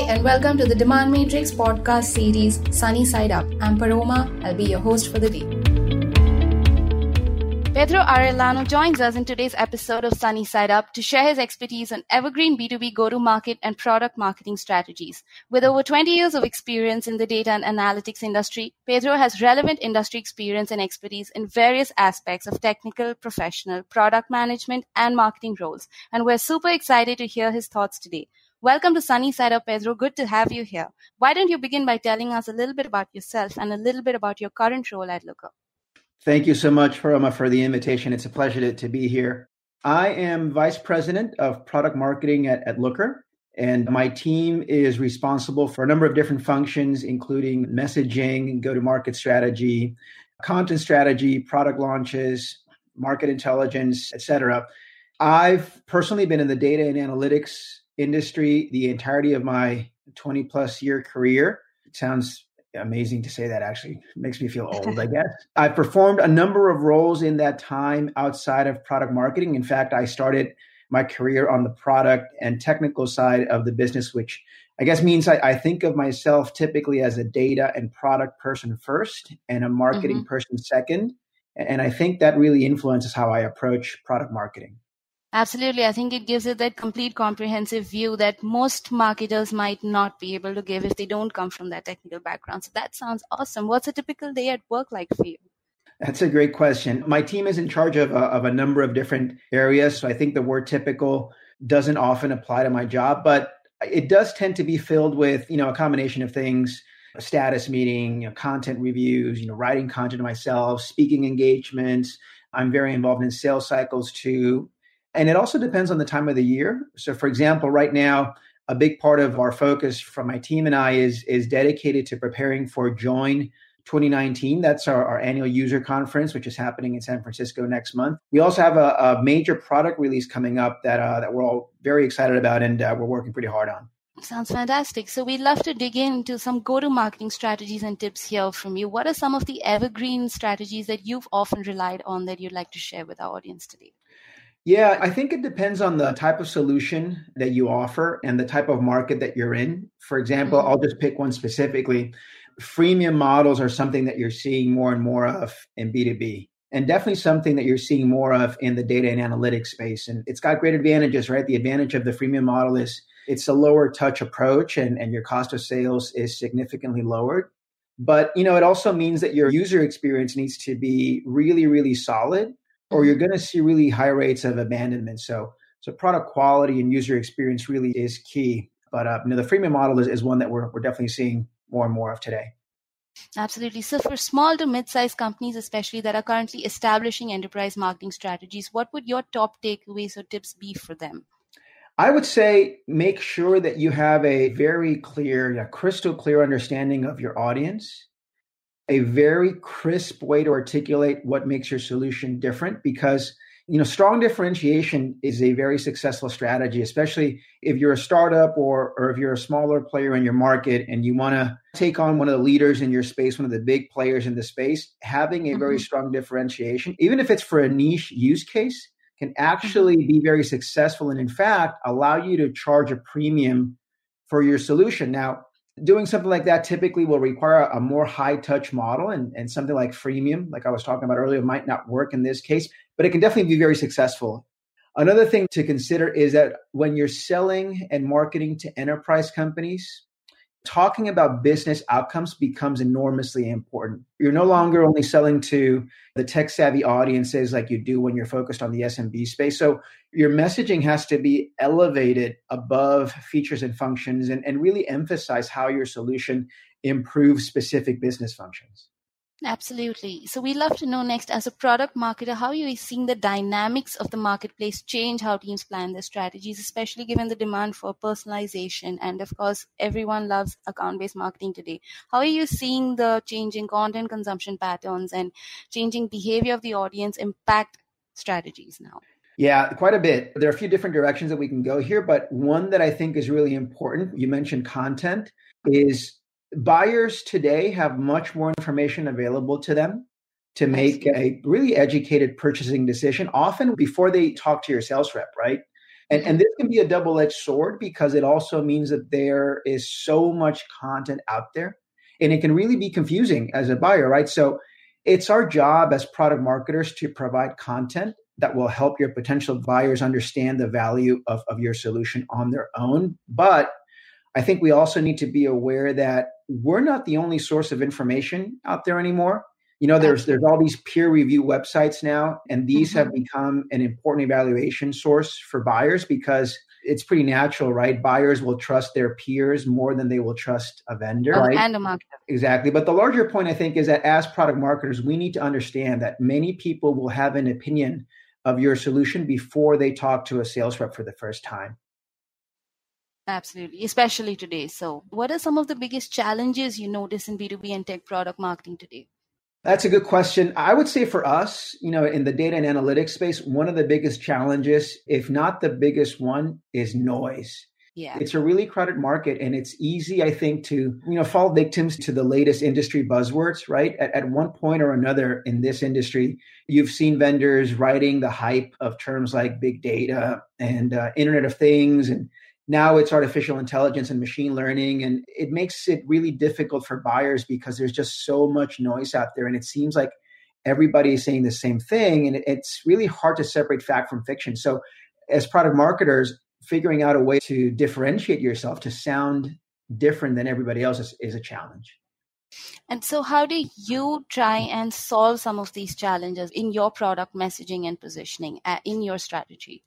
Hi, and welcome to the Demand Matrix podcast series Sunny Side Up. I'm Paroma. I'll be your host for the day. Pedro Arellano joins us in today's episode of Sunny Side Up to share his expertise on evergreen B2B go to market and product marketing strategies. With over 20 years of experience in the data and analytics industry, Pedro has relevant industry experience and expertise in various aspects of technical, professional, product management, and marketing roles. And we're super excited to hear his thoughts today. Welcome to Sunny Side Up, Pedro. Good to have you here. Why don't you begin by telling us a little bit about yourself and a little bit about your current role at Looker? Thank you so much, Paroma, for the invitation. It's a pleasure to, to be here. I am Vice President of Product Marketing at, at Looker, and my team is responsible for a number of different functions, including messaging, go to market strategy, content strategy, product launches, market intelligence, etc. I've personally been in the data and analytics industry the entirety of my 20 plus year career. It sounds amazing to say that actually it makes me feel old, I guess. I've performed a number of roles in that time outside of product marketing. In fact, I started my career on the product and technical side of the business, which I guess means I, I think of myself typically as a data and product person first and a marketing mm-hmm. person second. And I think that really influences how I approach product marketing. Absolutely. I think it gives it that complete comprehensive view that most marketers might not be able to give if they don't come from that technical background. So that sounds awesome. What's a typical day at work like for you? That's a great question. My team is in charge of a, of a number of different areas. So I think the word typical doesn't often apply to my job, but it does tend to be filled with, you know, a combination of things, a status meeting, you know, content reviews, you know, writing content myself, speaking engagements. I'm very involved in sales cycles too and it also depends on the time of the year. So, for example, right now, a big part of our focus from my team and I is, is dedicated to preparing for Join 2019. That's our, our annual user conference, which is happening in San Francisco next month. We also have a, a major product release coming up that, uh, that we're all very excited about and uh, we're working pretty hard on. Sounds fantastic. So we'd love to dig into some go-to-marketing strategies and tips here from you. What are some of the evergreen strategies that you've often relied on that you'd like to share with our audience today? Yeah, I think it depends on the type of solution that you offer and the type of market that you're in. For example, mm-hmm. I'll just pick one specifically. Freemium models are something that you're seeing more and more of in B2B, and definitely something that you're seeing more of in the data and analytics space. And it's got great advantages, right? The advantage of the freemium model is it's a lower touch approach and, and your cost of sales is significantly lowered. But you know, it also means that your user experience needs to be really, really solid or you're going to see really high rates of abandonment. So, so product quality and user experience really is key. But uh, you know, the freemium model is, is one that we're, we're definitely seeing more and more of today. Absolutely. So, for small to mid sized companies, especially that are currently establishing enterprise marketing strategies, what would your top takeaways or tips be for them? I would say make sure that you have a very clear, a crystal clear understanding of your audience a very crisp way to articulate what makes your solution different because you know strong differentiation is a very successful strategy especially if you're a startup or or if you're a smaller player in your market and you want to take on one of the leaders in your space one of the big players in the space having a very mm-hmm. strong differentiation even if it's for a niche use case can actually mm-hmm. be very successful and in fact allow you to charge a premium for your solution now doing something like that typically will require a more high touch model and, and something like freemium like i was talking about earlier might not work in this case but it can definitely be very successful. Another thing to consider is that when you're selling and marketing to enterprise companies talking about business outcomes becomes enormously important. You're no longer only selling to the tech savvy audiences like you do when you're focused on the SMB space. So your messaging has to be elevated above features and functions and, and really emphasize how your solution improves specific business functions. Absolutely. So we love to know next, as a product marketer, how are you are seeing the dynamics of the marketplace change how teams plan their strategies, especially given the demand for personalization. And of course, everyone loves account-based marketing today. How are you seeing the changing content consumption patterns and changing behavior of the audience impact strategies now? Yeah, quite a bit. There are a few different directions that we can go here, but one that I think is really important, you mentioned content, is buyers today have much more information available to them to make a really educated purchasing decision, often before they talk to your sales rep, right? And, and mm-hmm. this can be a double edged sword because it also means that there is so much content out there and it can really be confusing as a buyer, right? So it's our job as product marketers to provide content that will help your potential buyers understand the value of, of your solution on their own. But I think we also need to be aware that we're not the only source of information out there anymore. You know, there's there's all these peer review websites now, and these mm-hmm. have become an important evaluation source for buyers because it's pretty natural, right? Buyers will trust their peers more than they will trust a vendor, oh, right? And a marketer. Exactly. But the larger point, I think, is that as product marketers, we need to understand that many people will have an opinion of your solution before they talk to a sales rep for the first time. Absolutely, especially today. So, what are some of the biggest challenges you notice in B2B and tech product marketing today? That's a good question. I would say for us, you know, in the data and analytics space, one of the biggest challenges, if not the biggest one, is noise. Yeah. It's a really crowded market and it's easy, I think, to, you know, fall victims to the latest industry buzzwords, right? At, at one point or another in this industry, you've seen vendors writing the hype of terms like big data and uh, Internet of Things and now it's artificial intelligence and machine learning and it makes it really difficult for buyers because there's just so much noise out there and it seems like everybody is saying the same thing and it's really hard to separate fact from fiction so as product marketers figuring out a way to differentiate yourself to sound different than everybody else is, is a challenge and so, how do you try and solve some of these challenges in your product messaging and positioning uh, in your strategy?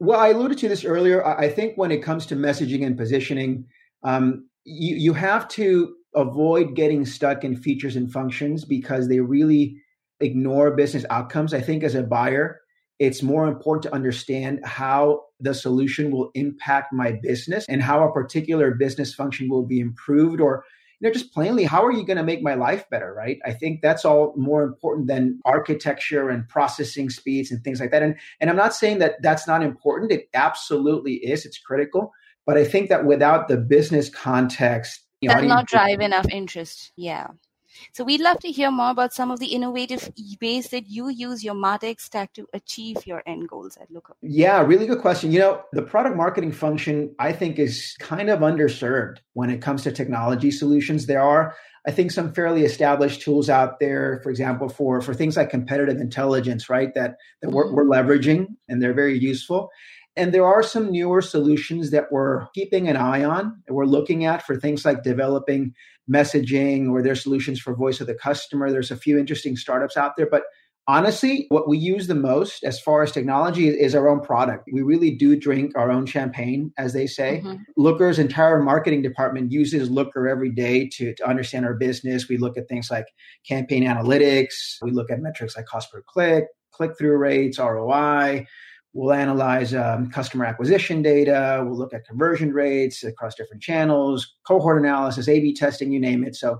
Well, I alluded to this earlier. I think when it comes to messaging and positioning, um, you, you have to avoid getting stuck in features and functions because they really ignore business outcomes. I think as a buyer, it's more important to understand how the solution will impact my business and how a particular business function will be improved or you know, just plainly, how are you going to make my life better, right? I think that's all more important than architecture and processing speeds and things like that. And and I'm not saying that that's not important. It absolutely is. It's critical. But I think that without the business context, you know, not drive enough interest. Yeah. So we'd love to hear more about some of the innovative ways that you use your Martech stack to achieve your end goals at Looker. Yeah, really good question. You know, the product marketing function, I think, is kind of underserved when it comes to technology solutions. There are, I think, some fairly established tools out there, for example, for, for things like competitive intelligence, right, that, that we're, we're mm-hmm. leveraging and they're very useful. And there are some newer solutions that we're keeping an eye on. We're looking at for things like developing messaging or their solutions for voice of the customer. There's a few interesting startups out there, but honestly, what we use the most as far as technology is, our own product. We really do drink our own champagne, as they say. Mm-hmm. Looker's entire marketing department uses Looker every day to, to understand our business. We look at things like campaign analytics, we look at metrics like cost per click, click through rates, ROI. We'll analyze um, customer acquisition data. We'll look at conversion rates across different channels, cohort analysis, A B testing, you name it. So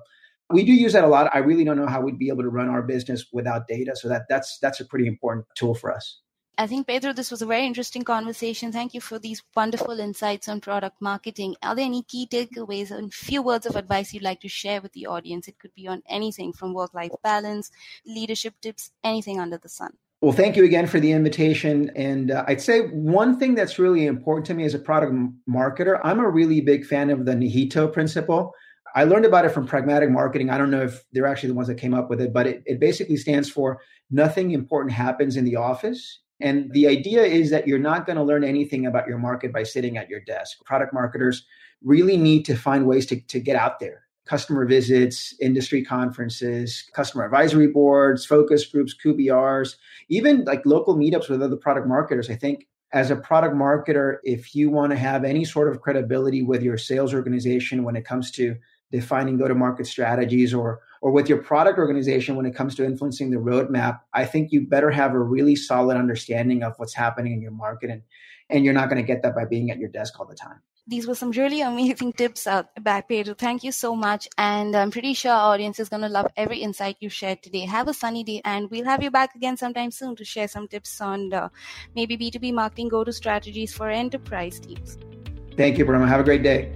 we do use that a lot. I really don't know how we'd be able to run our business without data. So that, that's, that's a pretty important tool for us. I think, Pedro, this was a very interesting conversation. Thank you for these wonderful insights on product marketing. Are there any key takeaways and few words of advice you'd like to share with the audience? It could be on anything from work life balance, leadership tips, anything under the sun. Well, thank you again for the invitation. And uh, I'd say one thing that's really important to me as a product marketer, I'm a really big fan of the Nihito principle. I learned about it from pragmatic marketing. I don't know if they're actually the ones that came up with it, but it, it basically stands for nothing important happens in the office. And the idea is that you're not going to learn anything about your market by sitting at your desk. Product marketers really need to find ways to, to get out there customer visits, industry conferences, customer advisory boards, focus groups, QBRs, even like local meetups with other product marketers. I think as a product marketer, if you want to have any sort of credibility with your sales organization when it comes to defining go-to-market strategies or or with your product organization when it comes to influencing the roadmap, I think you better have a really solid understanding of what's happening in your market and and you're not going to get that by being at your desk all the time these were some really amazing tips uh, by Pedro. Thank you so much. And I'm pretty sure our audience is going to love every insight you shared today. Have a sunny day, and we'll have you back again sometime soon to share some tips on uh, maybe B2B marketing go to strategies for enterprise teams. Thank you, Paroma. Have a great day.